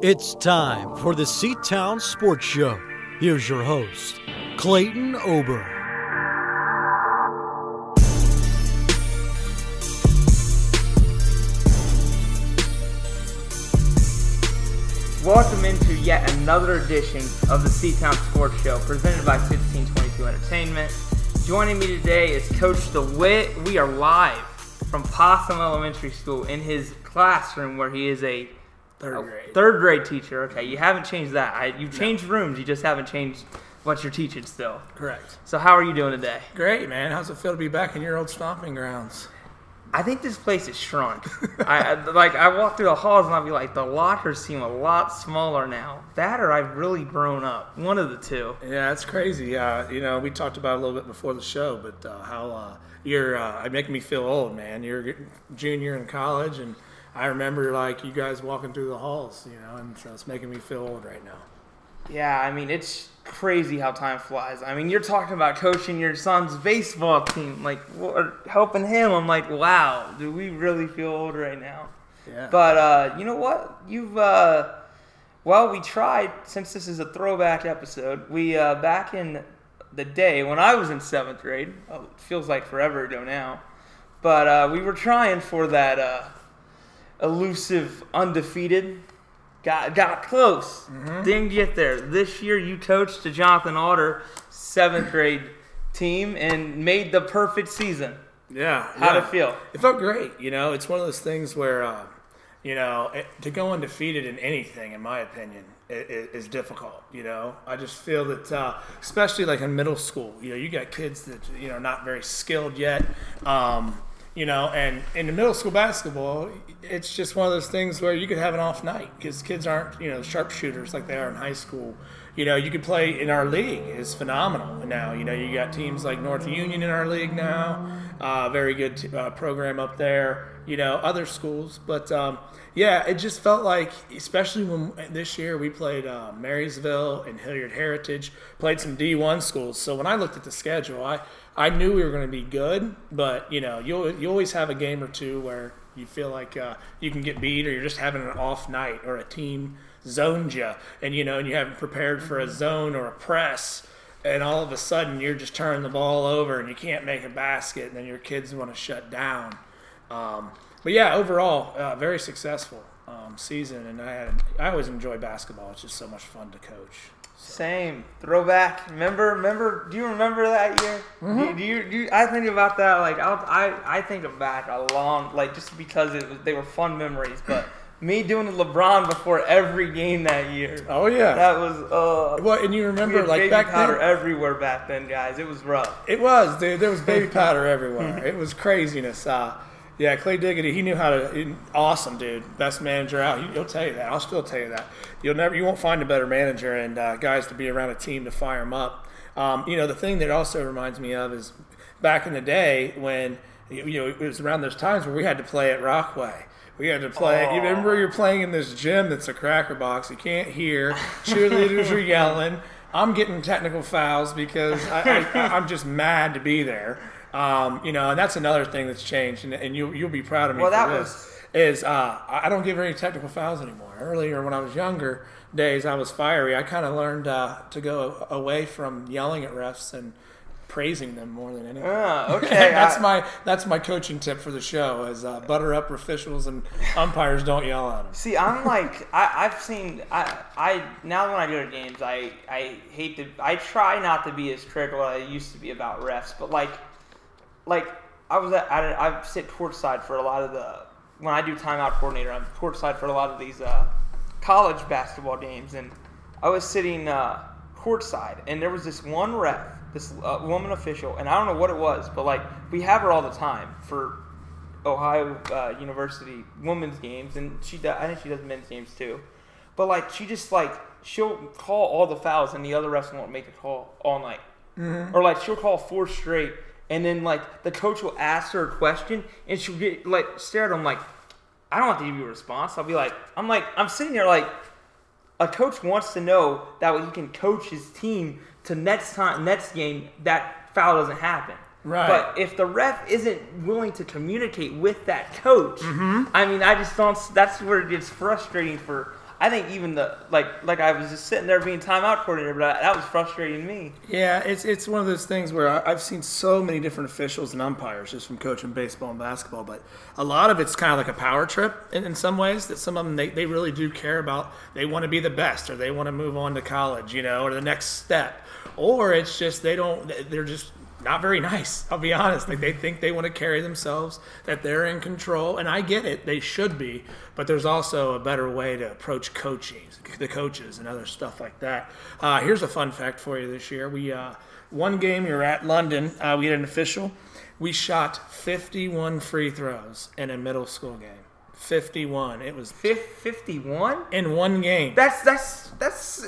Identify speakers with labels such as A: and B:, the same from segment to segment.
A: It's time for the CTOWN Sports Show. Here's your host, Clayton Ober.
B: Welcome into yet another edition of the CTOWN Sports Show presented by 1622 Entertainment. Joining me today is Coach DeWitt. We are live from Possum Elementary School in his classroom where he is a
C: Third
B: a
C: grade.
B: third grade teacher. Okay, you haven't changed that. I, you've changed rooms, you just haven't changed what you're teaching still.
C: Correct.
B: So how are you doing today?
C: Great, man. How's it feel to be back in your old stomping grounds?
B: I think this place is shrunk. I, like I walk through the halls and I'll be like, the lockers seem a lot smaller now. That or I've really grown up. One of the two.
C: Yeah, it's crazy. Uh, you know, we talked about it a little bit before the show, but uh, how uh, you're uh, making me feel old, man. You're a junior in college, and I remember like you guys walking through the halls, you know, and so it's making me feel old right now.
B: Yeah, I mean it's crazy how time flies. I mean you're talking about coaching your son's baseball team, like or helping him. I'm like, wow, do we really feel old right now?
C: Yeah.
B: But uh, you know what? You've uh, well, we tried since this is a throwback episode. We uh, back in the day when I was in seventh grade. Oh, it feels like forever ago now. But uh, we were trying for that uh, elusive undefeated. Got got close. Didn't get there. This year you coached the Jonathan Alder seventh grade team and made the perfect season.
C: yeah.
B: How'd
C: yeah.
B: it feel?
C: It felt great. You know, it's one of those things where, uh, you know, it, to go undefeated in anything, in my opinion, is difficult. You know, I just feel that, uh, especially like in middle school, you know, you got kids that you know not very skilled yet. Um, you know, and in the middle school basketball, it's just one of those things where you could have an off night because kids aren't, you know, sharpshooters like they are in high school. You know, you could play in our league is phenomenal now. You know, you got teams like North Union in our league now, uh, very good t- uh, program up there. You know, other schools, but um, yeah, it just felt like, especially when this year we played uh, Marysville and Hilliard Heritage, played some D1 schools. So when I looked at the schedule, I I knew we were going to be good, but you know, you you always have a game or two where you feel like uh, you can get beat, or you're just having an off night, or a team zoned you, and you know, and you haven't prepared for a zone or a press, and all of a sudden you're just turning the ball over and you can't make a basket, and then your kids want to shut down. Um, but yeah, overall, uh, very successful um, season, and I had I always enjoy basketball. It's just so much fun to coach.
B: Same throwback. Remember, remember. Do you remember that year?
C: Mm-hmm.
B: Do, do you? Do you, I think about that like I'll, I I think of back a long like just because it was they were fun memories. But me doing the LeBron before every game that year.
C: Oh yeah.
B: That was uh.
C: well, and you remember like
B: baby
C: back
B: powder
C: then,
B: everywhere back then, guys. It was rough.
C: It was, dude. There was baby powder everywhere. It was craziness. Uh, yeah, Clay Diggity, he knew how to. he- awesome, dude. Best manager out. He, he'll tell you that. I'll still tell you that. You'll never, you won't find a better manager and uh, guys to be around a team to fire them up. Um, you know, the thing that also reminds me of is back in the day when you you know it was around those times where we had to play at Rockway. We had to play. You remember you're playing in this gym that's a cracker box. You can't hear. Cheerleaders are yelling. I'm getting technical fouls because I, I'm just mad to be there. Um, you know, and that's another thing that's changed, and, and you, you'll be proud of me
B: Well, that
C: this.
B: was-
C: Is uh, I I don't give any technical fouls anymore. Earlier, when I was younger days, I was fiery. I kind of learned uh, to go away from yelling at refs and praising them more than anything.
B: Ah, okay.
C: that's
B: I-
C: my that's my coaching tip for the show: is uh, butter up officials and umpires. Don't yell at them.
B: See, I'm like I, I've seen I I now when I go to games I I hate to I try not to be as critical as I used to be about refs, but like like I was at, at I sit courtside for a lot of the when I do timeout coordinator I'm courtside for a lot of these uh, college basketball games and I was sitting uh, courtside and there was this one ref this uh, woman official and I don't know what it was but like we have her all the time for Ohio uh, University women's games, and she does, I think she does men's games too. But like she just like she'll call all the fouls, and the other refs won't make a call all night, or like she'll call four straight, and then like the coach will ask her a question, and she'll get like stare at him like, I don't have to give you a response. I'll be like, I'm like I'm sitting there like a coach wants to know that way he can coach his team to next time next game that foul doesn't happen.
C: Right.
B: But if the ref isn't willing to communicate with that coach,
C: Mm-hmm.
B: I mean, I just don't. That's where it gets frustrating for I think even the like like I was just sitting there being timeout coordinator, but I, that was frustrating me.
C: Yeah, it's it's one of those things where I, I've seen so many different officials and umpires just from coaching baseball and basketball, but a lot of it's kind of like a power trip in, in some ways. That some of them they, they really do care about. They want to be the best, or they want to move on to college, you know, or the next step, or it's just they don't. They're just not very nice. I'll be honest. Like they think they want to carry themselves, that they're in control, and I get it. They should be, but there's also a better way to approach coaching, the coaches, and other stuff like that. Uh, here's a fun fact for you this year. We uh, one game we were at London. Uh, we had an official. We shot 51 free throws in a middle school game. 51. It was
B: Fifty one.
C: in one game.
B: That's that's that's.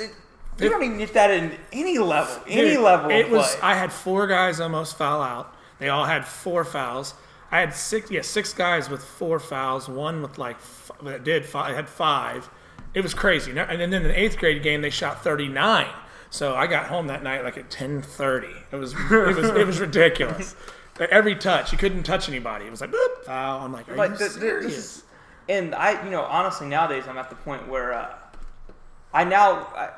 B: You don't even get that in any level, any
C: Dude,
B: level.
C: It was.
B: play.
C: I had four guys almost foul out. They all had four fouls. I had six. Yeah, six guys with four fouls. One with like that did five. I Had five. It was crazy. And then in the eighth grade game, they shot thirty nine. So I got home that night like at ten thirty. It was. It was. it was ridiculous. Every touch, you couldn't touch anybody. It was like boop, foul. I'm like, are
B: Like
C: you serious?
B: is- and I, you know, honestly, nowadays I'm at the point where uh, I now, I,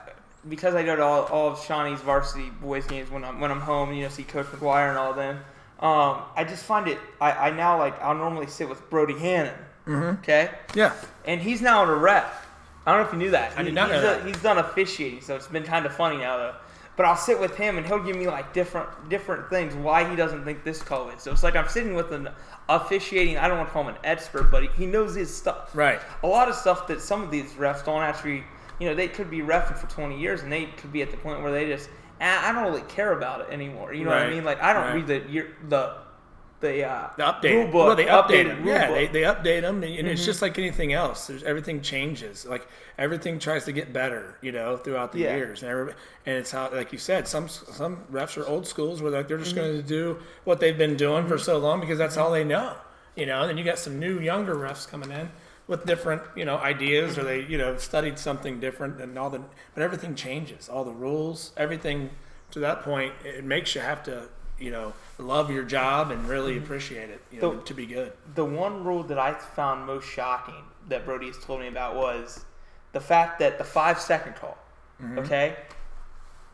B: because I go to all, all of Shawnee's varsity boys games when I'm when I'm home, you know, see Coach McGuire and all them. Um, I just find it. I, I now like I'll normally sit with Brody Hannon.
C: Mm-hmm.
B: Okay,
C: yeah.
B: and he's now on a ref. I don't know if you knew that.
C: I did
B: He-
C: not know
B: he's,
C: that.
B: he's done officiating, so it's been kind of funny now though. But I'll sit with him, and he'll give me like different different things why he doesn't think this call is. So it's like I'm sitting with an officiating. I don't want to call him an expert, but he, he knows his stuff.
C: Right.
B: A lot of stuff that some of these refs don't actually. You know, they could be refing for 20 years, and they could be at the point where they just. "Ah, I don't really care about it anymore. You know what I mean? Like I don't
C: Right.
B: read the year- the the uh,
C: The update.
B: rule book.
C: Well, they update them. Yeah,
B: book.
C: they, they update them, and,
B: Mm-hmm.
C: it's just like anything else. There's everything changes. Like everything tries to get better, you know, throughout the
B: Yeah.
C: years. And, every, and it's how, like you said, some some refs are old schools where like they're
B: Mm-hmm.
C: just going to do what they've been doing for so long because that's all they know, you know. And then you got some new younger refs coming in with different, you know, ideas, or they, you know, studied something different, and all the. But everything changes. All the rules, everything to that point, it makes you have to. You know, love your job and really appreciate it. You know,
B: Mm-hmm.
C: To be good.
B: the one rule that I found most shocking that Brody has told me about was the fact that the five second call,
C: Mm-hmm.
B: okay,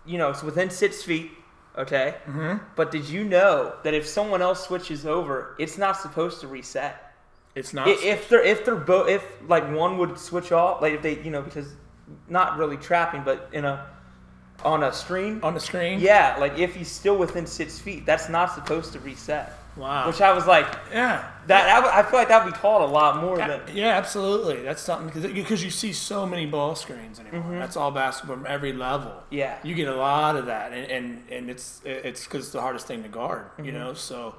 B: you know, it's within six feet, okay,
C: Mm-hmm.
B: but did you know that if someone else switches over, it's not supposed to reset?
C: It's not.
B: I- If they're if they're both if like one would switch off, like if they you know because not really trapping, but in a on a screen,
C: on the screen.
B: yeah, like if he's still within six feet, that's not supposed to reset.
C: Wow.
B: Which I was like,
C: yeah.
B: that, that would- I feel like that'd be called a lot more than
C: Yeah, absolutely. That's something because because you see so many ball screens anymore. That's all basketball from every level.
B: Mm-hmm. Yeah.
C: you get a lot of that, and and, and it's it's because it's the hardest thing to guard. You
B: Mm-hmm.
C: know, so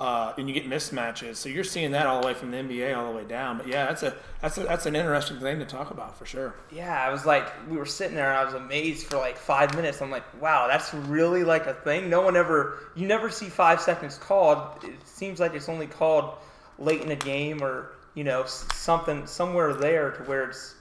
C: uh, and you get mismatches. So you're seeing that all the way from the NBA all the way down. But yeah, that's a that's a, that's an interesting thing to talk about for sure.
B: Yeah, I was like, we were sitting there and I was amazed for like five minutes. I'm like, wow, that's really like a thing. No one ever, you never see five seconds called. It seems like it's only called late in a game or, you know, something, somewhere there to where it's,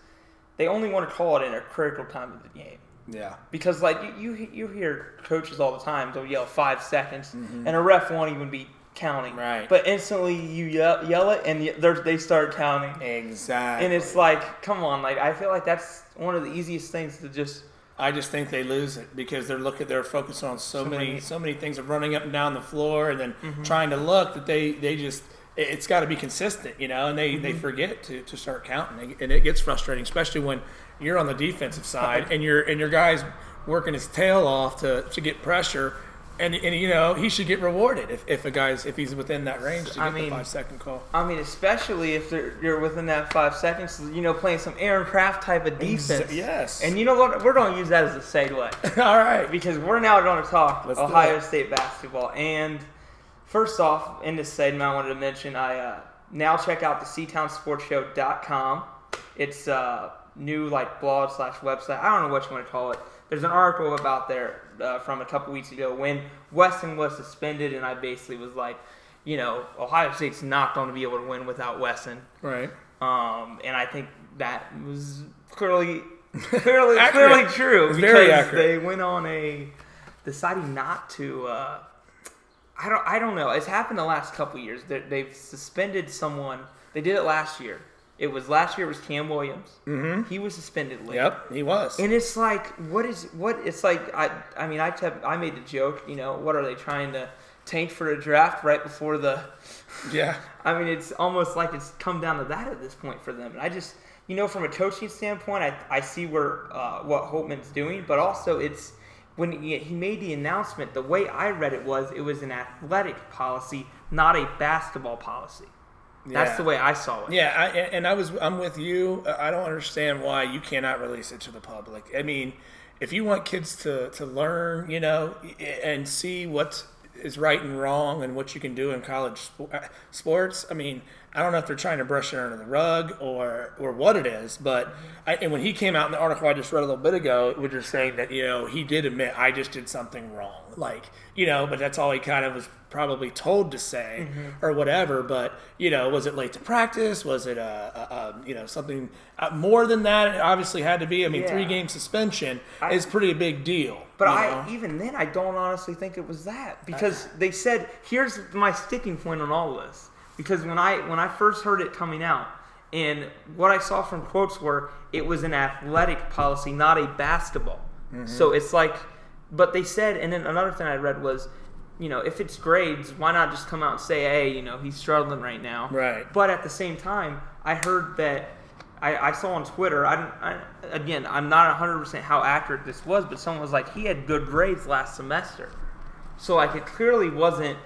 B: they only want to call it in a critical time of the game.
C: Yeah.
B: Because like you, you, you hear coaches all the time, they'll yell five seconds and a ref won't even be counting.
C: Right.
B: But instantly you yell, yell it and they're- start counting.
C: Exactly.
B: And it's like, come on, like I feel like that's one of the easiest things to just.
C: I just think they lose it because they're looking, they're focused on so,
B: So
C: many,
B: many-
C: so many things of running up and down the floor and then mm-hmm. trying to look that they, they just, it- it's got to be consistent, you know, and they, they mm-hmm. forget to, to start counting, and it gets frustrating, especially when you're on the defensive side and your and your guy's working his tail off to, to get pressure, and and you know he should get rewarded if, if a guy's if he's within that range to
B: I
C: get
B: mean-
C: the five second call.
B: I mean, especially if you're within that five seconds, you know, playing some Aaron Craft type of defense.
C: yes.
B: And you know what? We're going to use that as a segue
C: All right,
B: because we're now going to talk
C: Let's
B: Ohio. State basketball. And first off, in this segment, I wanted to mention I uh, now check out the SeatownSportsShow.com. It's a new like blog slash website. I don't know what you want to call it. There's an article about there uh, from a couple weeks ago when Wesson was suspended, and I basically was like, you know, Ohio State's not going to be able to win without Wesson.
C: right.
B: Um, and I think that was clearly, clearly, clearly true because
C: very accurate.
B: they went on a deciding not to. Uh, I don't. I don't know. It's happened the last couple years. They, they've suspended someone. They did it last year. It was last year. It was Kam Williams. Mm-hmm. He was suspended late.
C: Yep, he was.
B: And it's like, what is what? It's like I. I mean, I kept. I made the joke. You know, what are they trying to tank for a draft right before the?
C: yeah.
B: I mean, it's almost like it's come down to that at this point for them. And I just, you know, from a coaching standpoint, I, I see where uh, what Holtmann's doing, but also it's when he, he made the announcement. The way I read it was it was an athletic policy, not a basketball policy. That's
C: Yeah.
B: the way I saw it.
C: Yeah, I, and I was I'm with you. I don't understand why you cannot release it to the public. I mean, if you want kids to to learn, you know, and see what is right and wrong and what you can do in college uh, sports. I mean, I don't know if they're trying to brush it under the rug or or what it is, but I, and when he came out in the article I just read a little bit ago, it was just saying that you know he did admit I just did something wrong, like you know, but that's all he kind of was probably told to say mm-hmm. or whatever. But you know, was it late to practice? Was it a, a, a you know something uh, more than that? It obviously had to be. I mean,
B: Yeah.
C: three game suspension
B: I-
C: is pretty big deal.
B: But I
C: know?
B: even then I don't honestly think it was that because they said here's my sticking point on all of this because when I when I first heard it coming out and what I saw from quotes were it was an athletic policy not a basketball
C: Mm-hmm.
B: so it's like but they said and then another thing I read was you know if it's grades why not just come out and say hey you know he's struggling right now
C: Right.
B: but at the same time I heard that I, I saw on Twitter. I, I again, I'm not 100 percent how accurate this was, but someone was like, he had good grades last semester, so like it clearly wasn't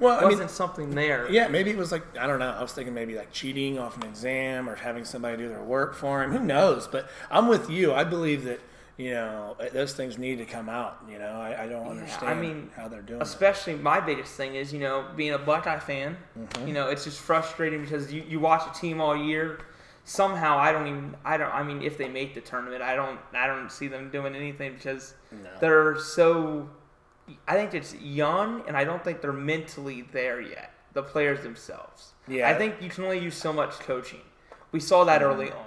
C: well, I
B: wasn't
C: mean,
B: something there.
C: Yeah, maybe it was like I don't know. I was thinking maybe like cheating off an exam or having somebody do their work for him. Who knows? But I'm with you. I believe that you know those things need to come out. You know, I, I don't understand I
B: mean,
C: how they're doing. it.
B: Especially my biggest thing is, you know, being a Buckeye fan,
C: Mm-hmm.
B: you know, it's just frustrating because you, you watch a team all year. Somehow I don't even I don't I mean if they make the tournament I don't I don't see them doing anything because they're so I think it's young and I don't think they're mentally there yet the players themselves
C: Yeah.
B: I think you can only use so much coaching we saw that early mm-hmm. on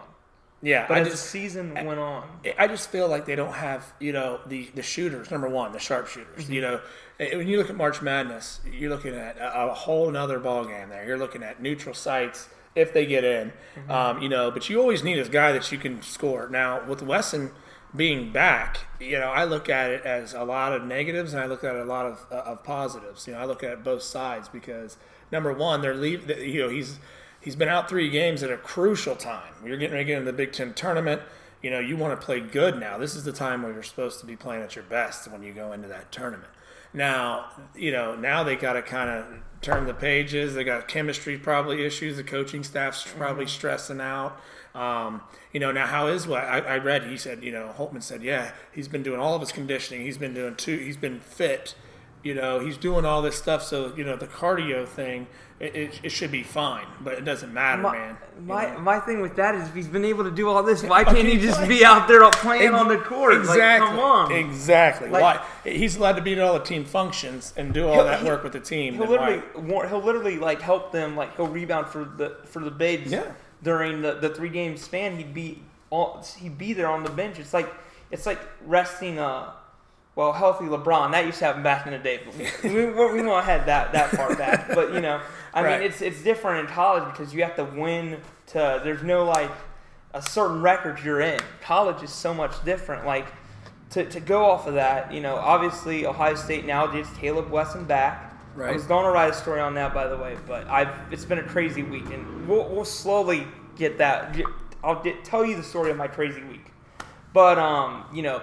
C: Yeah,
B: but
C: I
B: as
C: just
B: the season went on
C: I just feel like they don't have, you know, the, the shooters. Number one, the sharpshooters. Mm-hmm. You know, when you look at March Madness, you're looking at a, a whole nother ball game there. You're looking at neutral sites if they get in, mm-hmm. um, you know. But you always need a guy that you can score. Now with Wesson being back, you know, I look at it as a lot of negatives and I look at a lot of, uh, of positives. You know, I look at both sides because number one, they're leave. You know, he's he's been out three games at a crucial time. You're getting ready to get into the Big Ten tournament. You know, you want to play good now. This is the time where you're supposed to be playing at your best when you go into that tournament. Now, you know, now they got to kind of turn the pages. They got chemistry probably issues. The coaching staff's probably stressing out. Um, you know, now how is what I, I read? He said, you know, Holtmann said, yeah, he's been doing all of his conditioning. He's been doing two. He's been fit. You know, he's doing all this stuff. So you know, the cardio thing, it, it, it should be fine, but it doesn't matter,
B: my,
C: man.
B: my,
C: know?
B: my thing with that is if he's been able to do all this why can't he just be out there playing on the court
C: Exactly.
B: like come on
C: Exactly.
B: Like-
C: Why? He's allowed to be at all the team functions and do all that
B: he-
C: work with the team.
B: He'll
C: then why-
B: literally, he'll literally like help them like go rebound for the for the Babes.
C: Yeah.
B: During the, the three game span, he'd be all, he'd be there on the bench. It's like it's like resting uh well healthy LeBron. That used to happen back in the day. But we, we, we won't head that that far back. But you know, I
C: Right.
B: mean, it's it's different in college because you have to win to. There's no like a certain record you're in. College is so much different. Like to, to go off of that, you know, obviously Ohio State now gets Caleb Wesson back. I was going to write a story on that, by the way, but I've it's been a crazy week, and we'll, we'll slowly get that. I'll get, tell you the story of my crazy week, but um, you know,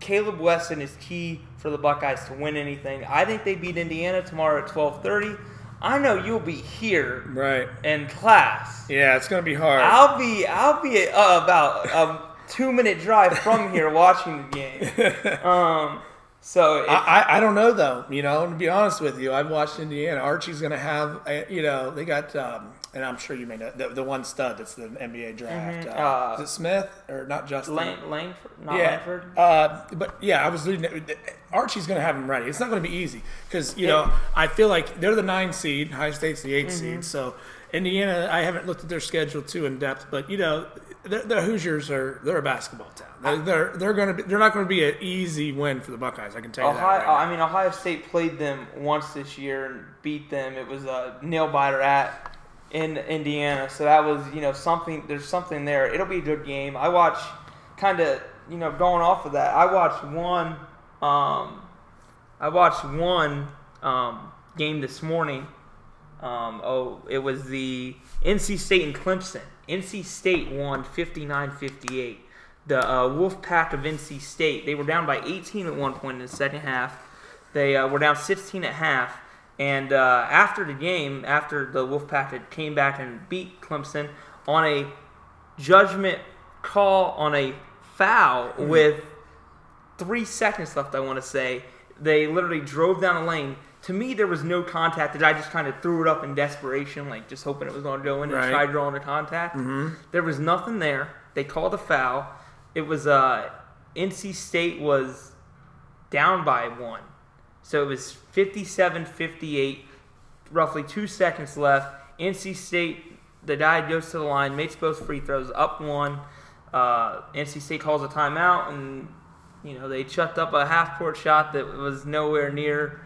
B: Caleb Wesson is key for the Buckeyes to win anything. I think they beat Indiana tomorrow at twelve thirty. I know you'll be here
C: Right.
B: in class.
C: Yeah, it's gonna be hard.
B: I'll be I'll be uh, about a two minute drive from here watching the game. Um, so if,
C: I, I, I don't know though. You know, to be honest with you, I've watched Indiana. Archie's going to have, a, you know, they got, um, and I'm sure you may know the, the one stud that's the NBA draft. Uh,
B: Uh,
C: is it Smith or not Justin?
B: Lane, Langford, not
C: yeah.
B: Langford.
C: Uh, but yeah, I was reading. It. Archie's going to have him ready. It's not going to be easy because you know I feel like they're the nine seed, High State's the 8
B: Mm-hmm.
C: seed. So Indiana, I haven't looked at their schedule too in depth, but you know the, the Hoosiers are they're a basketball town. They're they're, they're going to be they're not going to be an easy win for the Buckeyes. I can tell you that.
B: Ohio,
C: right now.
B: I mean, Ohio State played them once this year and beat them. It was a nail biter at in Indiana. So that was you know something. There's something there. It'll be a good game. I watch kind of you know going off of that. I watched one. Um, I watched one um, game this morning. Um, oh, it was the NC State and Clemson. NC State won 59-58. The uh, Wolf Pack of NC State. They were down by 18 at one point in the second half. They uh, were down 16 at half. And uh, after the game, after the Wolfpack had came back and beat Clemson on a judgment call on a foul
C: Mm-hmm.
B: with three seconds left, I want to say, they literally drove down the lane. To me, there was no contact. That I just kind of threw it up in desperation, like just hoping it was going to go in and
C: Right.
B: try drawing the contact.
C: Mm-hmm.
B: There was nothing there. They called a foul. It was uh, NC State was down by one. So it was 57 58, roughly two seconds left. NC State, the guy goes to the line, makes both free throws, up one. Uh, NC State calls a timeout, and you know they chucked up a half court shot that was nowhere near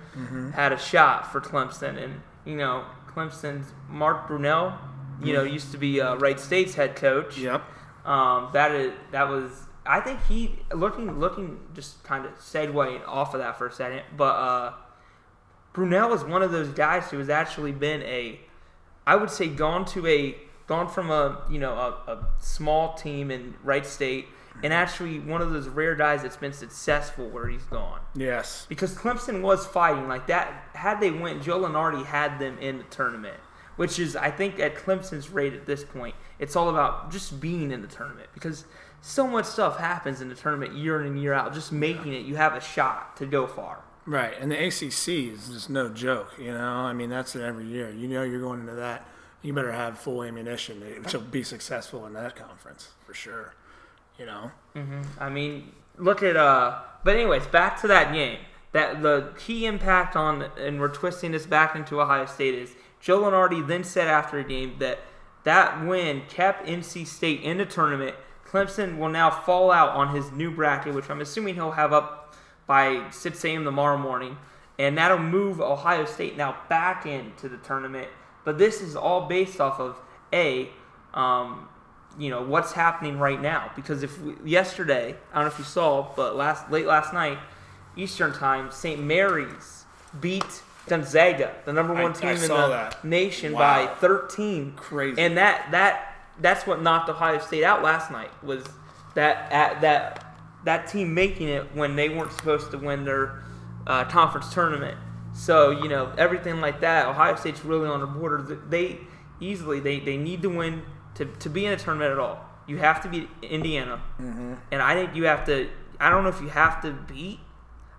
B: had a shot for Clemson, and you know Clemson's Mark Brownell, you know used to be uh, Wright State's head coach.
C: Yep.
B: Um, that is that was I think he looking looking just kind of segueing off of that for a second, but uh, Brownell is one of those guys who has actually been a I would say gone to a gone from a you know a, a small team in Wright State and actually one of those rare guys that's been successful where he's gone
C: Yes.
B: because Clemson was fighting like that. Had they went, Joe Lunardi had them in the tournament, which is I think at Clemson's rate at this point, it's all about just being in the tournament because so much stuff happens in the tournament year in and year out. Just making it, you have a shot to go far.
C: Right, and the ACC is just no joke. You know, I mean that's it every year. You know, you're going into that. You better have full ammunition to be successful in that conference for sure. You know.
B: I mean, look at uh. But anyways, back to that game. That the key impact on, and we're twisting this back into Ohio State is Joe Lunardi then said after the game that that win kept NC State in the tournament. Clemson will now fall out on his new bracket, which I'm assuming he'll have up by 6 a.m. tomorrow morning, and that'll move Ohio State now back into the tournament. But this is all based off of a um, you know what's happening right now because if we, yesterday I don't know if you saw but last late last night Eastern time St. Mary's beat Gonzaga the number one
C: I
B: team in the
C: that.
B: nation
C: Wow.
B: by 13
C: Crazy.
B: and that that that's what knocked Ohio State out last night was that at that that team making it when they weren't supposed to win their uh, conference tournament so you know everything like that Ohio State's really on the border they easily they, they need to win to, to be in a tournament at all you have to beat Indiana
C: Mm-hmm.
B: and I think you have to I don't know if you have to beat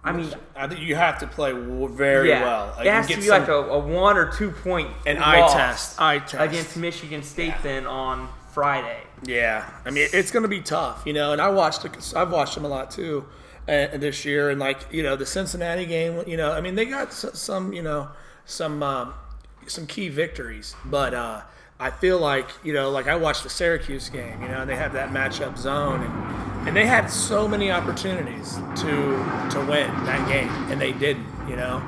B: I mean
C: I think you have to play very
B: yeah
C: well.
B: it has to be
C: get
B: like a, a one or two point
C: an eye test. Eye test
B: against Michigan State then on Friday
C: Yeah, I mean it's going to be tough, you know. And I watched, I've watched them a lot too, uh, this year. And like you know, the Cincinnati game, you know, I mean they got some, you know, some um, some key victories, but uh, I feel like you know, like I watched the Syracuse game, you know, and they had that matchup zone, and and they had so many opportunities to to win that game, and they didn't, you know.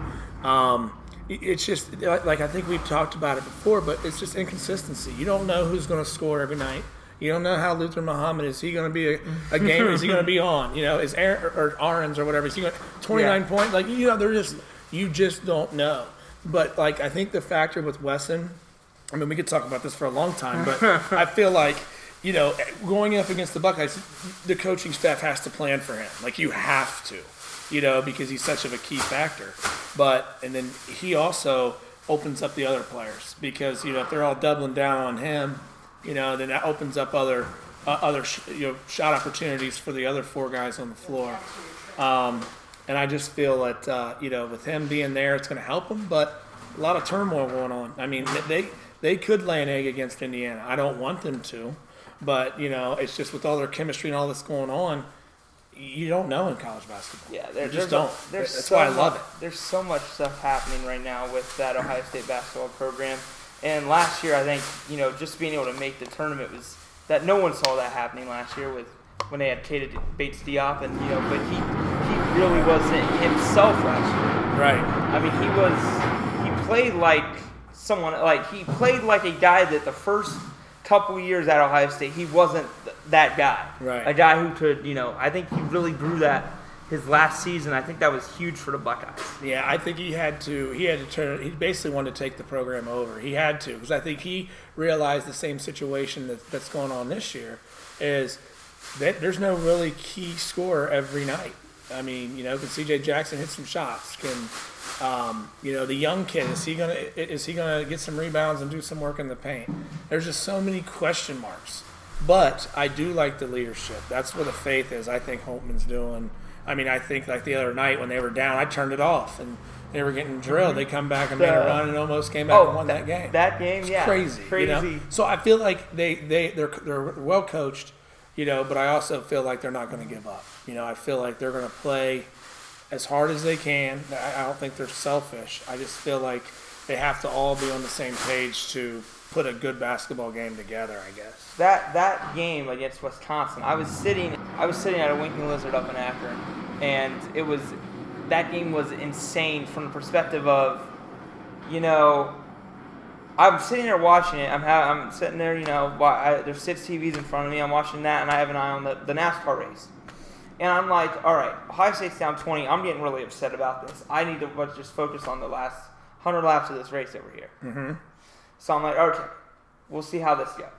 C: Um, it's just like like I think we've talked about it before, but it's just inconsistency. You don't know who's going to score every night. You don't know how Luther Muhammad is he going to be a, a game? is he going to be on? You know, is Aaron or Aarons or whatever? Is he going twenty nine
B: Yeah.
C: points? Like you know, they're just you just don't know. But like I think the factor with Wesson, I mean, we could talk about this for a long time, but I feel like you know going up against the Buckeyes, the coaching staff has to plan for him. Like you have to, you know, because he's such of a key factor. But and then he also opens up the other players because you know if they're all doubling down on him, you know, then that opens up other uh, other sh- you know shot opportunities for the other four guys on the floor. Um, and I just feel that uh, you know with him being there, it's going to help him. But a lot of turmoil going on. I mean, they they could lay an egg against Indiana. I don't want them to, but you know, it's just with all their chemistry and all that's going on, you don't know in college basketball.
B: Yeah, there,
C: you just don't.
B: A, there's
C: That's
B: so
C: why I
B: much,
C: love it.
B: There's so much stuff happening right now with that Ohio State basketball program. And last year, I think you know just being able to make the tournament was that no one saw that happening last year with when they had Keita Bates Diop and you know, but he he really wasn't himself last year.
C: Right.
B: I mean, he was he played like someone like he played like a guy that the first couple years at Ohio State he wasn't th- that guy.
C: Right.
B: A guy who could, you know, I think he really grew that his last season. I think that was huge for the Buckeyes.
C: Yeah, I think he had to. He had to turn. He basically wanted to take the program over. He had to because I think he realized the same situation that, that's going on this year is that there's no really key scorer every night. I mean, you know, can C.J. Jackson hit some shots? Can um, you know the young kid is he gonna is he gonna get some rebounds and do some work in the paint? There's just so many question marks. But I do like the leadership. That's where the faith is. I think Holtmann's doing. I mean, I think like the other night when they were down, I turned it off and they were getting drilled. They come back and made a run and almost came back and won that, game.
B: Oh, That game,
C: It's
B: yeah,
C: crazy,
B: crazy.
C: You know? So I feel like they they they're they're well coached, you know. But I also feel like they're not going to give up. You know, I feel like they're going to play as hard as they can. I, don't think they're selfish. I just feel like they have to all be on the same page to put a good basketball game together. I guess.
B: that that game against Wisconsin, I was sitting I was sitting at a Winking Lizard up in Akron, and it was that game was insane from the perspective of, you know, I'm sitting there watching it. I'm ha- I'm sitting there, you know, I, there's six TVs in front of me. I'm watching that, and I have an eye on the, the NASCAR race. And I'm like, all right, Ohio State's down 20. I'm getting really upset about this. I need to just focus on the last 100 laps of this race over here.
C: Mm-hmm.
B: So I'm like, okay, we'll see how this goes.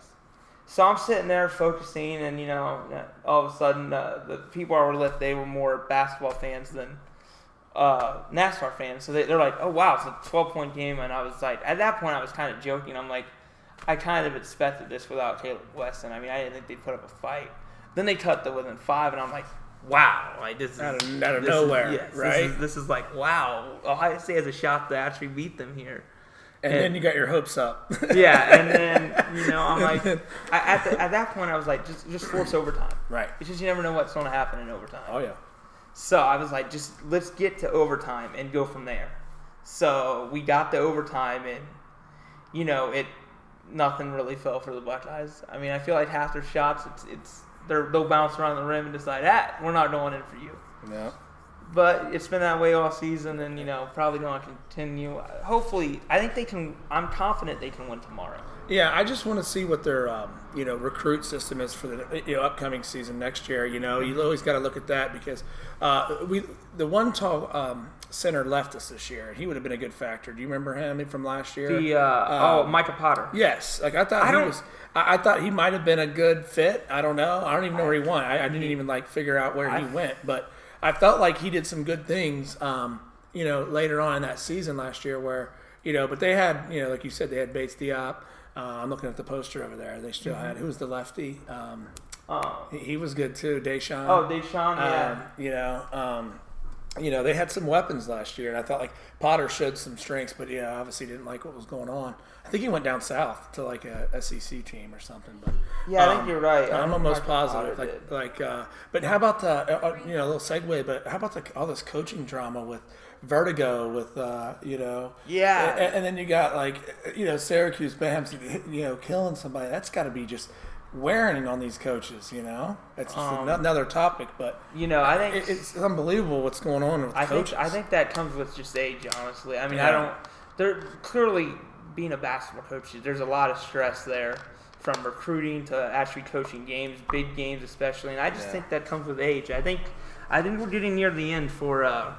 B: So I'm sitting there focusing, and you know, all of a sudden, uh, the people I were with, they were more basketball fans than uh, NASCAR fans. So they, they're like, oh wow, it's a 12 point game, and I was like, at that point, I was kind of joking. I'm like, I kind of expected this without Caleb Wesson. I mean, I didn't think they'd put up a fight. Then they cut the within five, and I'm like, wow, like this is
C: Out of- out of
B: this is-
C: nowhere,
B: yes, this
C: right?
B: is- This is, like, wow, Ohio State has a shot to actually beat them here.
C: And,
B: And-
C: then you got your hopes up.
B: Yeah, and then you know, I'm like, I, at the, at that point, I was like, just just force overtime.
C: right.
B: It's just you never know what's going to happen in overtime.
C: Oh yeah.
B: So I was like, just let's get to overtime and go from there. So we got to overtime, and you know, it nothing really fell for the Buckeyes. I mean, I feel like half their shots, it's it's they're, they'll bounce around the rim and decide, ah, we're not going in for you.
C: Yeah.
B: But it's been that way all season, and you know, probably going to continue. Hopefully, I think they can. I'm confident they can win tomorrow.
C: Yeah, I just want to see what their um, you know recruit system is for the you know, upcoming season next year. You know, you always got to look at that because uh, we the one tall um, center left us this year. He would have been a good factor. Do you remember him from last year?
B: The uh, oh, Micah Potter.
C: Yes, like I thought
B: I
C: he was. I, I thought he might have been a good fit. I don't know. I don't even know where he went. I, I didn't even like figure out where he went, but I felt like he did some good things. Um, you know, later on in that season last year, where you know, but they had you know, like you said, they had Bates Diop. Uh, I'm looking at the poster over there. They still
B: Mm-hmm.
C: had who was the lefty? Um,
B: Oh,
C: he, he was good too. Deshaun.
B: oh, Deshaun. Yeah.
C: Um, you know, um, you know, they had some weapons last year, and I thought like Potter showed some strengths, but yeah, obviously didn't like what was going on. I think he went down south to like a SEC team or something. But
B: Yeah, I think
C: um,
B: you're right.
C: I'm almost positive. Like,
B: did.
C: like, uh, but how about the uh, uh, you know a little segue? But how about the, all this coaching drama with Vertigo, with uh, you know,
B: Yeah.
C: and, and then you got like you know Syracuse Boeheim, you know, killing somebody. That's got to be just wearing on these coaches. You know, it's just
B: Um,
C: another topic, but
B: You know, I think
C: it, it's unbelievable what's going on with
B: I think. I think that comes with just age. Honestly, I mean,
C: Yeah.
B: I don't. They're clearly being a basketball coach. There's a lot of stress there, from recruiting to actually coaching games, big games especially. And I just
C: Yeah.
B: think that comes with age. I think I think we're getting near the end for uh,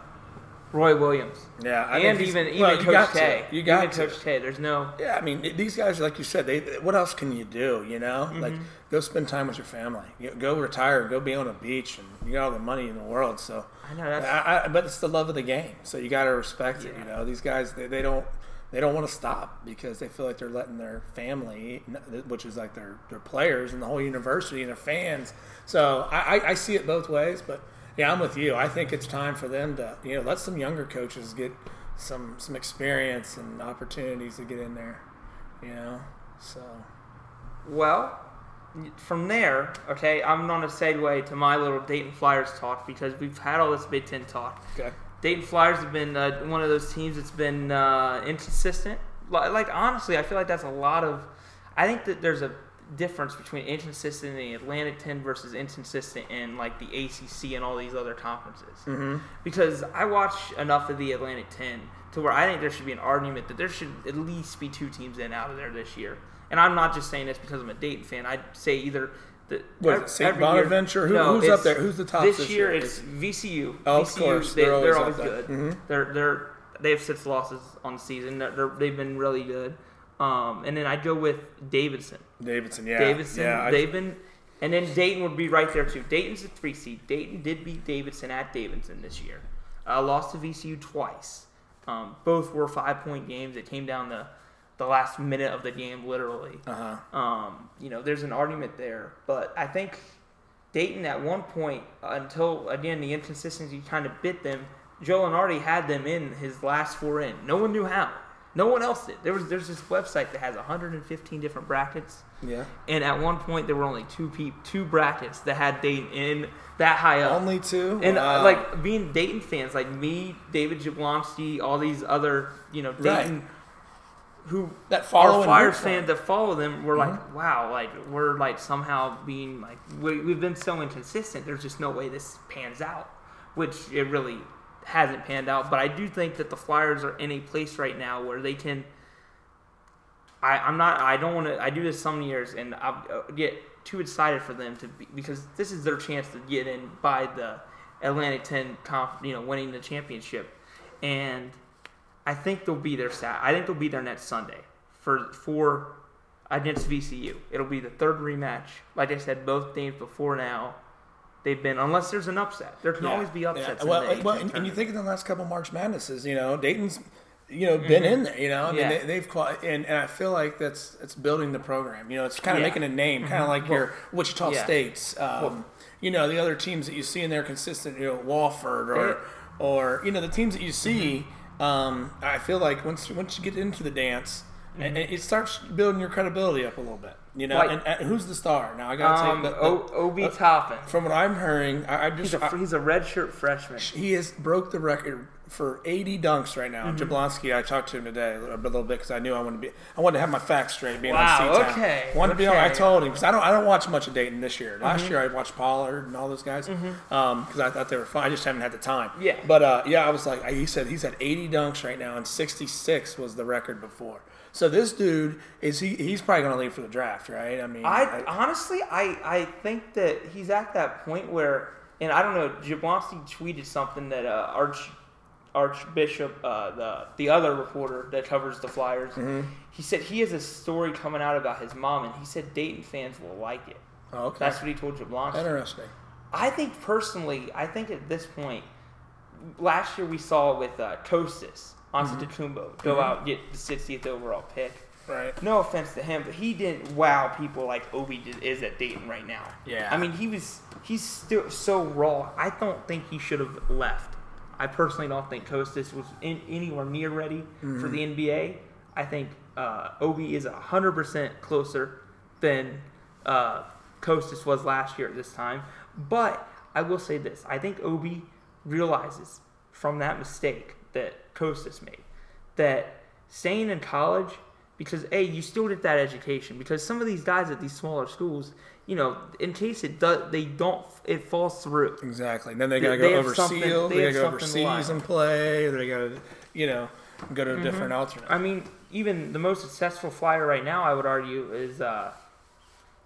B: Roy Williams.
C: yeah, I
B: and even even
C: well,
B: Coach. K.
C: You got
B: even
C: to.
B: Coach K. There's no.
C: Yeah, I mean, these guys, like you said, they. What else can you do? You know, like
B: Mm-hmm.
C: go spend time with your family. You- Go retire. Go be on a beach, and you got all the money in the world. So,
B: I know that's.
C: I, I, but it's the love of the game. So you got to respect it. You know, these guys, they, they don't. They don't want to stop because they feel like they're letting their family, which is like their, their players and the whole university and their fans. So I, I, I see it both ways. But yeah, I'm with you. I think it's time for them to, you know, let some younger coaches get some some experience and opportunities to get in there. You know, so
B: Well, from there, okay, I'm going to segue to my little Dayton Flyers talk because we've had all this Big Ten talk.
C: okay.
B: Dayton Flyers have been uh, one of those teams that's been uh, inconsistent. Like honestly, I feel like that's a lot of. I think that there's a difference between inconsistent in the Atlantic 10 versus inconsistent in like the ACC and all these other conferences. Mm-hmm. Because I watch enough of the Atlantic 10 to where I think there should be an argument that there should at least be two teams in out of there this year. And I'm not just saying this because I'm a Dayton fan. I'd say either the
C: What St. Bonaventure? Who-
B: no,
C: who's up there? Who's the top
B: this,
C: this
B: year?
C: year?
B: It's VCU.
C: Oh, of course.
B: They,
C: They're always
B: are always good.
C: Mhm.
B: They're they're they have six losses on the season. They're, they're, they've been really good. Um, and then I'd go with Davidson.
C: Davidson, yeah.
B: Davidson,
C: Yeah,
B: they've been, and then Dayton would be right there too. Dayton's a three seed. Dayton did beat Davidson at Davidson this year. Uh, lost to VCU twice. Um, both were five point games. It came down to the last minute of the game, literally.
C: uh-huh.
B: Um, you know, there's an argument there, but I think Dayton at one point, until again the inconsistency kind of bit them. Joe Lunardi had them in his last four in. No one knew how. No one else did. There was there's this website that has 115 different brackets.
C: Yeah.
B: And at one point, there were only two peop- two brackets that had Dayton in that high up.
C: Only two?
B: and uh,
C: Wow.
B: like being Dayton fans, like me, David Jablonski, all these other, you know, Dayton, who
C: That follow
B: are
C: and
B: Flyers
C: root for
B: fans that follow them, we're
C: Mm-hmm.
B: like, wow, like we're like somehow being like we, we've been so inconsistent. There's just no way this pans out, which it really hasn't panned out. But I do think that the Flyers are in a place right now where they can. I, I'm not. I don't want to. I do this some years, and I uh, get too excited for them to be because this is their chance to get in by the Atlantic 10 conf, you know, winning the championship, and I think they'll be there. Sat. I think they'll be there next Sunday for for against VCU. It'll be the third rematch. Like I said, both games before now, they've been unless there's an upset. There can
C: Yeah,
B: always be
C: yeah.
B: upsets. in
C: Well,
B: the
C: well, and, and you think of the last couple March Madnesses, you know, Dayton's, you know, been in there. You know, I mean,
B: Mm-hmm. Yeah.
C: they, they've quite, and, and I feel like that's it's building the program. You know, it's kind of
B: Yeah.
C: making a name, kind of like your Wichita
B: yeah.
C: States. Um, you know, the other teams that you see in there consistent, you know, Wofford or or you know the teams that you see.
B: Mm-hmm.
C: Um, I feel like once once you get into the dance. And and it starts building your credibility up a little bit, you know.
B: Like-
C: and, and who's the star? Now I gotta
B: um,
C: say, the, the,
B: o- Obi Toppin.
C: from what I'm hearing, I, I just
B: He's a
C: I-
B: he's a redshirt freshman.
C: he has broke the record for 80 dunks right now.
B: Mm-hmm.
C: Jablonski, I talked to him today a little, a little bit because I knew I wanted to be, I wanted to have my facts straight. Being
B: Wow,
C: on C-Town.
B: okay,
C: Wanted to be on. I.
B: Mm-hmm.
C: told him because I don't, I don't watch much of Dayton this year. Last year I watched Pollard and all those guys because I thought they were fun. I just haven't had the time.
B: Yeah.
C: But uh, yeah, I was like, he said he's had 80 dunks right now, and 66 was the record before. So this dude is he? He's probably going to leave for the draft, right? I mean,
B: I honestly, I I think that he's at that point where, and I don't know, Jablonski tweeted something that uh, Arch Archbishop, uh, the the other reporter that covers the Flyers,
C: Mm-hmm.
B: he said he has a story coming out about his mom, and he said Dayton fans will like it.
C: oh, okay,
B: That's what he told Jablonski.
C: interesting.
B: I think personally, I think at this point, last year we saw with uh, Kostas Antetokounmpo go out get the 60th overall pick.
C: Right.
B: No offense to him, but he didn't wow people like Obi is at Dayton right now.
C: Yeah.
B: I mean, he was he's still so raw. I don't think he should have left. I personally don't think Kostas was in, anywhere near ready for the NBA. I think uh, Obi is hundred percent closer than uh, Kostas was last year at this time. But I will say this: I think Obi realizes from that mistake that Kostas made that staying in college because a you still get that education because some of these guys at these smaller schools you know in case it does they don't it falls through
C: Exactly. Then they
B: They-
C: got to
B: they
C: go
B: have
C: over
B: something-
C: seal.
B: they
C: They, got to go overseas and play. They got to, you know, go to a different alternate.
B: i mean even the most successful flyer right now i would argue is uh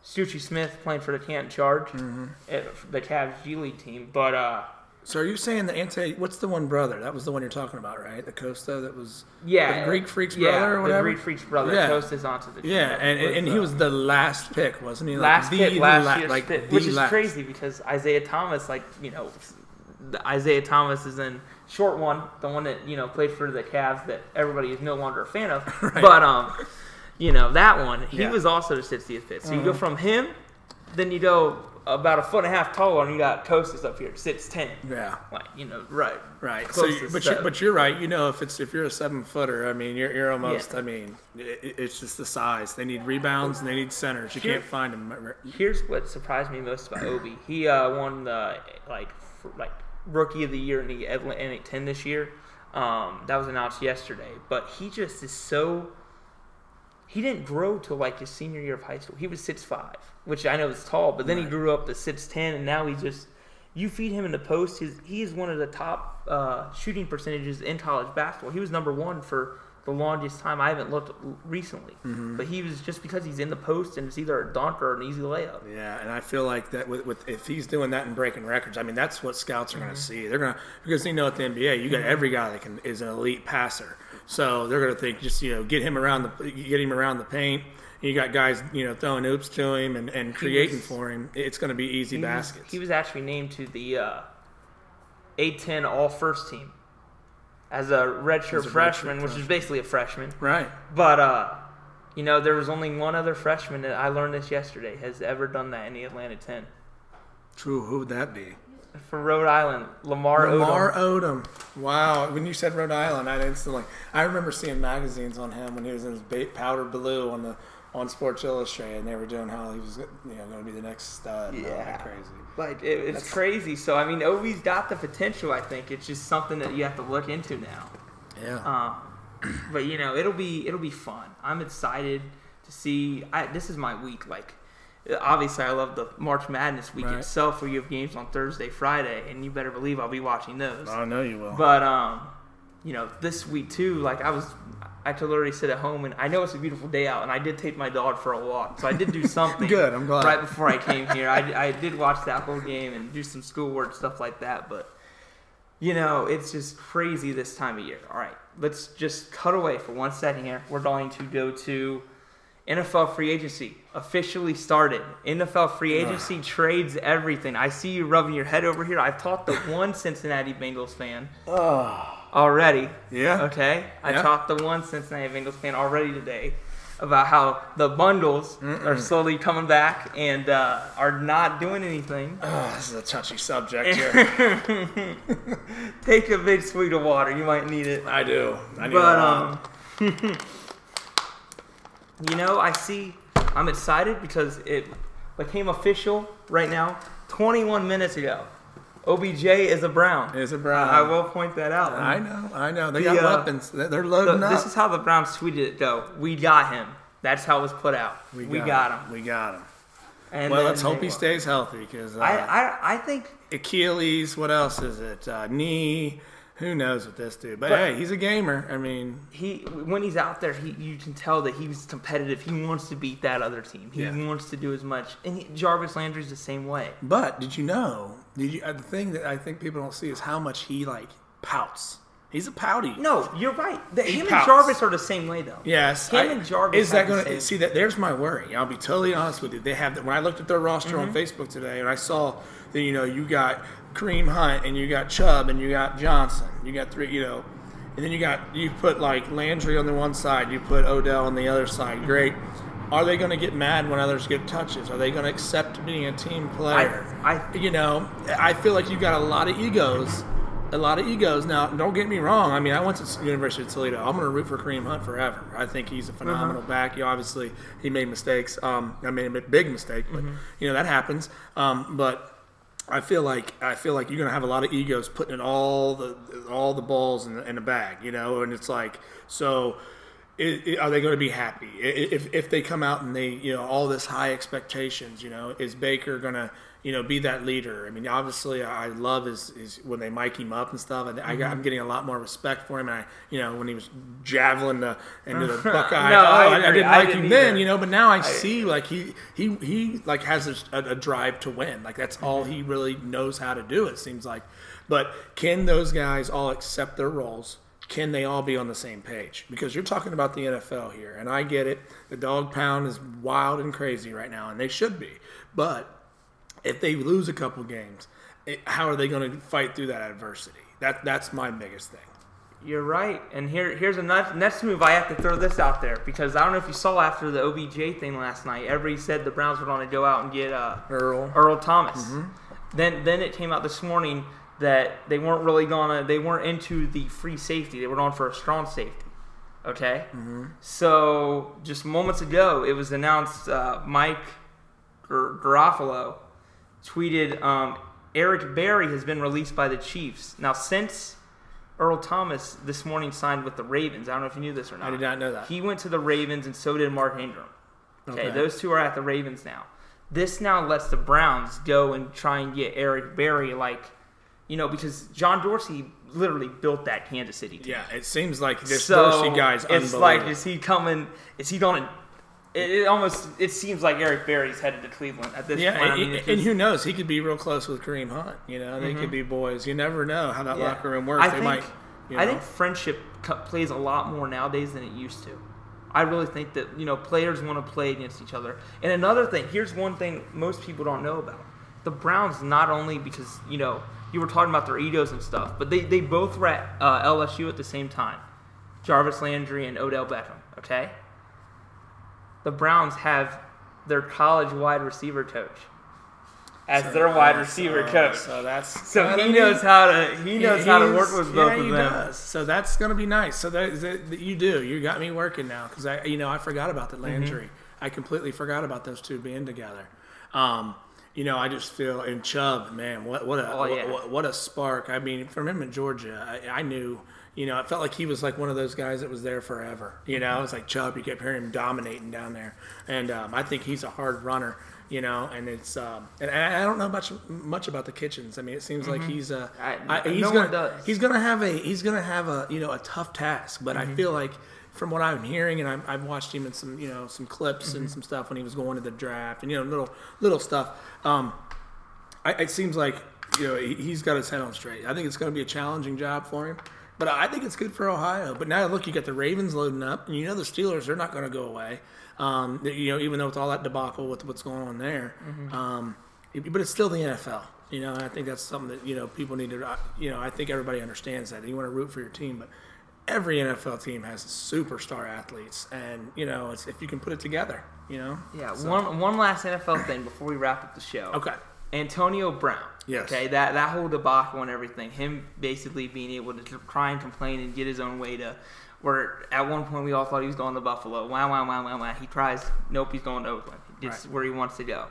B: Scoochie Smith playing for the Canton Charge,
C: Mm-hmm.
B: eh, the Cavs G League team. But uh,
C: So are you saying the anti? What's the one brother? That was the one you're talking about, right? The Costa that was.
B: yeah,
C: The Greek Freak's
B: yeah,
C: brother or whatever?
B: the Greek Freak's brother.
C: Yeah.
B: Toasted onto the
C: Yeah, and, and, and he was the last pick, wasn't he? Like
B: last
C: the,
B: pick last
C: la-
B: year's
C: like
B: pick, which is
C: last.
B: crazy because Isaiah Thomas, like you know, Isaiah Thomas is in short one, the one that you know played for the Cavs that everybody is no longer a fan of. But um, you know that one, he
C: Yeah.
B: Was also the 60th pick. So you go from him, then you go about a foot and a half taller, and you got Kostas up here, six ten.
C: Yeah,
B: Like you know, right,
C: right. So,
B: Close
C: but you,
B: seven.
C: but you're right. You know, if it's if you're a seven footer, I mean, you're you're almost.
B: Yeah.
C: I mean, it, it's just the size. They need rebounds and they need centers. You
B: Here-
C: can't find them.
B: Here's what surprised me most about Obi. He uh, won the like like rookie of the year in the Atlantic 10 this year. Um, that was announced yesterday, but he just is so. He didn't grow till like his senior year of high school. He was six five, which I know is tall, but then he grew up to six ten, and now he just you feed him in the post. His he is one of the top uh, shooting percentages in college basketball. He was number one for the longest time. I haven't looked recently,
C: Mm-hmm.
B: but he was just because he's in the post and it's either a dunk or an easy layup.
C: Yeah, and I feel like that with, with if he's doing that and breaking records, I mean that's what scouts are going to see. They're going to because they know at the NBA you got every guy that can is an elite passer, so they're going to think just you know get him around the get him around the paint. You got guys you know throwing oops to him and, and creating
B: was-
C: for him. It's going to be easy
B: He was,
C: baskets.
B: he was actually named to the uh, A10 All First Team as a redshirt
C: As a redshirt
B: freshman, which is basically a freshman.
C: right.
B: But uh, you know, there was only one other freshman that I learned this yesterday has ever done that in the Atlantic 10
C: True. Who would that be?
B: for Rhode Island. Lamar, Odom.
C: Lamar
B: Odom.
C: Odom. Wow. When you said Rhode Island, I instantly I remember seeing magazines on him when he was in his powder blue on the on Sports Illustrated, and they were doing how he was you know going to be the next stud. and
B: Yeah.
C: crazy.
B: Like it, it's
C: That's-
B: crazy. So I mean, Obi's got the potential. I think it's just something that you have to look into now.
C: Yeah.
B: Um, but you know, it'll be it'll be fun. I'm excited to see. I, this is my week. Like, obviously, I love the March Madness week
C: Right.
B: itself, where you have games on Thursday, Friday, and you better believe I'll be watching those.
C: I know you will.
B: But um, you know, this week too, like I was, I could literally sit at home, and I know it's a beautiful day out, and I did take my dog for a walk, so I did do something.
C: Good, I'm glad.
B: Right before I came here, I, I did watch that whole game and do some schoolwork stuff like that, but. You know, it's just crazy this time of year. All right, let's just cut away for one second here. We're going to go to NFL free agency officially started. NFL free agency trades everything. I see you rubbing your head over here. I've talked to one Cincinnati Bengals fan already.
C: Yeah.
B: Okay. I
C: Yeah.
B: talked to one Cincinnati Bengals fan already today about how the bundles are slowly coming back and uh, are not doing anything.
C: Oh, this is a touchy subject here.
B: Take a big sweet of water. You might need it.
C: I do. I need
B: But um, you know, I see. I'm excited because it became official right now, 21 minutes ago. OBJ is a Brown.
C: Is a Brown.
B: I will point that out.
C: I know. I know. They
B: The,
C: got
B: uh,
C: weapons. They're they're
B: The-
C: loading up.
B: this is how the Browns tweeted it though. We got him. That's how it was put out. We, got, him.
C: We got him.
B: And
C: well, let's hope he stays healthy because uh,
B: I, I, I think
C: Achilles. What else is it? Uh, knee. Who knows with this dude? But,
B: But-
C: hey, he's a gamer. I mean,
B: he when he's out there, he you can tell that he's competitive. He wants to beat that other team. He
C: Yeah.
B: wants to do as much. And he, Jarvis Landry's the same way.
C: but did you know? Did you? Uh, the thing that I think people don't see is how much he like pouts. He's a pouty.
B: No, you're right. The,
C: He
B: him
C: pouts.
B: and Jarvis are the same way though.
C: Yes,
B: Him
C: I-
B: and Jarvis
C: Is that going to see that? There's my worry. I'll be totally honest with you. They have when I looked at their roster
B: Mm-hmm.
C: on Facebook today, and I saw that you know you got Kareem Hunt and you got Chubb and you got Johnson. You got three, you know, and then you got you put like Landry on the one side, you put Odell on the other side. Great. Are they going to get mad when others get touches? Are they going to accept being a team player?
B: I-
C: you know, I feel like you've got a lot of egos. A lot of egos. Now, don't get me wrong. I mean, I went to University of Toledo. I'm going to root for Kareem Hunt forever. I think he's a phenomenal back. You obviously he made mistakes. Um, I made a big mistake, but you know that happens. Um, but I feel like I feel like you're going to have a lot of egos putting in all the all the balls in the, in the bag. You know, and it's like so. I i are they going to be happy I- i- if if they come out and they you know all this high expectations? You know, is Baker going to you know be that leader? I mean, obviously, I love his, his when they mic him up and stuff. And I got, I'm getting a lot more respect for him. And I you know when he was javelin the into the Buckeye,
B: No,
C: oh,
B: I
C: I, I didn't
B: I
C: like
B: didn't
C: him then. You know, but now I see like he he he like has a, a drive to win. Like that's all
B: Mm-hmm.
C: he really knows how to do. It seems like. But can those guys all accept their roles? Can they all be on the same page? Because you're talking about the NFL here, and I get it. The dog pound is wild and crazy right now, and they should be. But if they lose a couple games, it, how are they going to fight through that adversity? That that's my biggest thing.
B: You're right. And here, here's a next, move. I have to throw this out there because I don't know if you saw after the OBJ thing last night. Everybody said the Browns were going to go out and get uh,
C: Earl.
B: Earl Thomas. Then, then it came out this morning that they weren't really gonna. They weren't into the free safety. They were going for a strong safety. Okay. So just moments ago, it was announced. Uh, Mike Gar- Garafolo tweeted, um, "Eric Berry has been released by the Chiefs." Now, since Earl Thomas this morning signed with the Ravens. I don't know if you knew this or not.
C: I did not know that.
B: He went to the Ravens, and so did Mark Ingram. Okay,
C: Okay.
B: those two are at the Ravens now. This now lets the Browns go and try and get Eric Berry, like, you know, because John Dorsey literally built that Kansas City team.
C: Yeah, it seems like this
B: so
C: Dorsey guy's
B: it's like, is he coming? Is he going to? It, it almost it seems like Eric Berry's headed to Cleveland at this
C: Yeah,
B: point. I
C: and,
B: mean,
C: and- and who knows? He could be real close with Kareem Hunt. You know, they could mm-hmm. be boys. You never know how that
B: Yeah.
C: locker room works.
B: I
C: they
B: think,
C: might. You
B: I think friendship plays a lot more nowadays than it used to. I really think that you know players want to play against each other. And another thing, here's one thing most people don't know about: the Browns not only because you know you were talking about their egos and stuff, but they they both were at uh, LSU at the same time, Jarvis Landry and Odell Beckham. Okay, the Browns have their college wide receiver coach as their wide receiver
C: so,
B: coach.
C: So that's
B: So
C: I
B: he
C: mean,
B: knows how to he knows how to work with both
C: yeah,
B: of
C: he
B: them.
C: Does. So that's gonna be nice. So that, that, you do. You got me working now because I, you know, I forgot about the
B: Mm-hmm.
C: Landry. I completely forgot about those two being together. Um, you know, I just feel in Chubb, man, what what a
B: Oh, yeah.
C: what, what a spark. I mean, from him in Georgia, I, I knew. You know, it felt like he was like one of those guys that was there forever. You know, it was like Chubb. You kept hearing him dominating down there, and um, I think he's a hard runner. You know, and it's um, and I don't know much much about the Kitchens. I mean, it seems like he's a
B: Mm-hmm. I-
C: I, he's
B: no
C: gonna,
B: one does.
C: He's gonna have a he's gonna have a you know a tough task, but
B: Mm-hmm.
C: I feel like from what I'm hearing, and I'm, I've watched him in some you know some clips
B: Mm-hmm.
C: and some stuff when he was going to the draft, and you know little little stuff. Um, I, it seems like you know he, he's got his head on straight. I think it's going to be a challenging job for him, but I think it's good for Ohio. But now look, you got the Ravens loading up, and you know the Steelers they're not going to go away. Um, you know even though with all that debacle with what's going on there, um, but it's still the NFL. You know, and I think that's something that you know people need to. uh, You know, I think everybody understands that. You want to root for your team, but every NFL team has superstar athletes, and you know, it's, if you can put it together, you know.
B: Yeah,
C: So-
B: one one last NFL thing before we wrap up the show.
C: Okay.
B: Antonio Brown.
C: Yes.
B: Okay, that that whole debacle and everything, him basically being able to try and complain and get his own way to where at one point we all thought he was going to Buffalo. Wow, wow, wow, wow, wow. He tries. Nope, he's going to Oakland. It's
C: Right.
B: where he wants to go.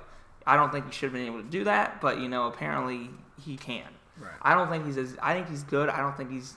B: I don't think he should have been able to do that, but you know, apparently he can.
C: Right.
B: I don't think he's as. I think he's good. I don't think he's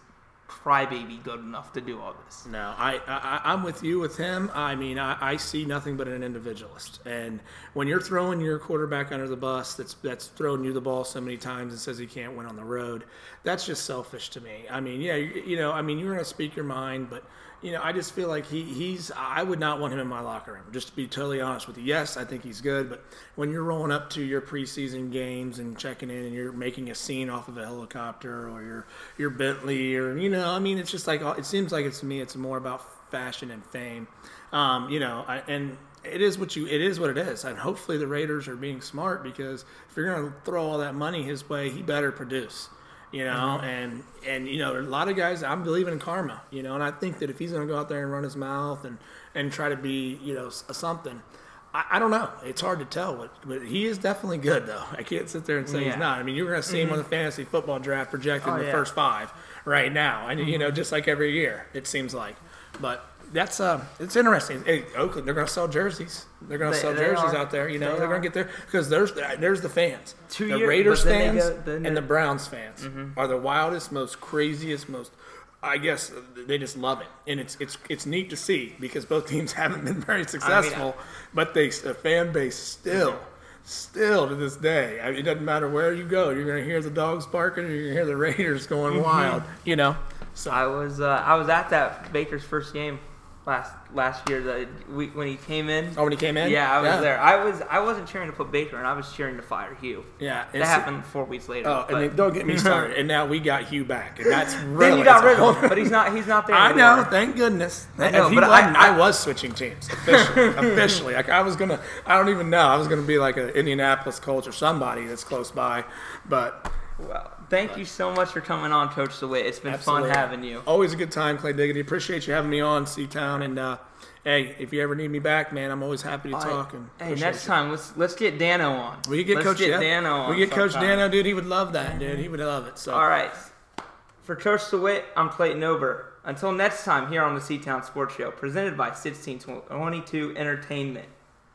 B: crybaby good enough to do all this.
C: No, I, I I'm with you with him. I mean, I, I see nothing but an individualist. And when you're throwing your quarterback under the bus, that's that's throwing you the ball so many times and says he can't win on the road, that's just selfish to me. I mean, yeah, you, you know, I mean, you're gonna speak your mind, but you know, I just feel like he he's. I would not want him in my locker room. Just to be totally honest with you. Yes, I think he's good, but when you're rolling up to your preseason games and checking in, and you're making a scene off of a helicopter or your your Bentley, or you know, I mean, it's just like it seems like it's to me. It's more about fashion and fame, um, you know, I, and it is what you it is what it is and hopefully the raiders are being smart because if you're going to throw all that money his way he better produce you know mm-hmm. and and you know a lot of guys i'm believing in karma you know and i think that if he's going to go out there and run his mouth and and try to be you know something I, I don't know. It's hard to tell, but, but he is definitely good, though. I can't sit there and say
B: Yeah.
C: he's not. I mean, you're going to see him mm-hmm. on the fantasy football draft projected
B: Oh,
C: in the
B: yeah.
C: first five right now, and you know, mm-hmm. just like every year, it seems like. But that's uh, it's interesting. Hey, Oakland, they're going to sell jerseys. They're going to sell jerseys
B: are.
C: out there. You know,
B: They
C: are going to get there because there's there's the fans.
B: Two
C: the
B: year-
C: Raiders
B: but then they
C: fans
B: go-
C: and
B: Mm-hmm.
C: the Browns fans are the wildest, most craziest, most. I guess they just love it, and it's it's it's neat to see because both teams haven't been very successful, but they the fan base still. Still to this day, I mean, it doesn't matter where you go. You're gonna hear the dogs barking, or you're gonna hear the Raiders going
B: Mm-hmm.
C: wild. You know, so
B: I was uh, I was at that Baker's first game last last year the when he came in.
C: oh, when he came in,
B: Yeah, I was there. I was I wasn't cheering to put Baker in. I was cheering to fire Hue.
C: Yeah,
B: That happened four weeks later.
C: Oh,
B: but-
C: and then, don't get me started. and now we got Hue back, and that's really
B: then you got rid of him, but he's not he's not there.
C: I
B: anymore.
C: know, thank goodness.
B: I know,
C: if he
B: but I-
C: I,
B: I-
C: was switching teams officially. officially, like I was gonna. I don't even know. I was gonna be like an Indianapolis Colts or somebody that's close by, but
B: Well, thank you so much for coming on, Coach DeWitt. It's been
C: absolutely.
B: fun having you.
C: Always a good time, Clay Diggity. Appreciate you having me on CTOWN, and uh, hey, if you ever need me back, man, I'm always happy to talk. And
B: Hey, next
C: you.
B: time let's let's get Dano on.
C: we could get
B: let's
C: Coach
B: get
C: yeah,
B: Dano on.
C: We get Coach
B: sometime.
C: Dano, dude. He would love that, dude. He would love it. So
B: All right. For Coach DeWitt, I'm Clayton Ober. Until next time, here on the CTOWN Sports Show, presented by 1622 Entertainment.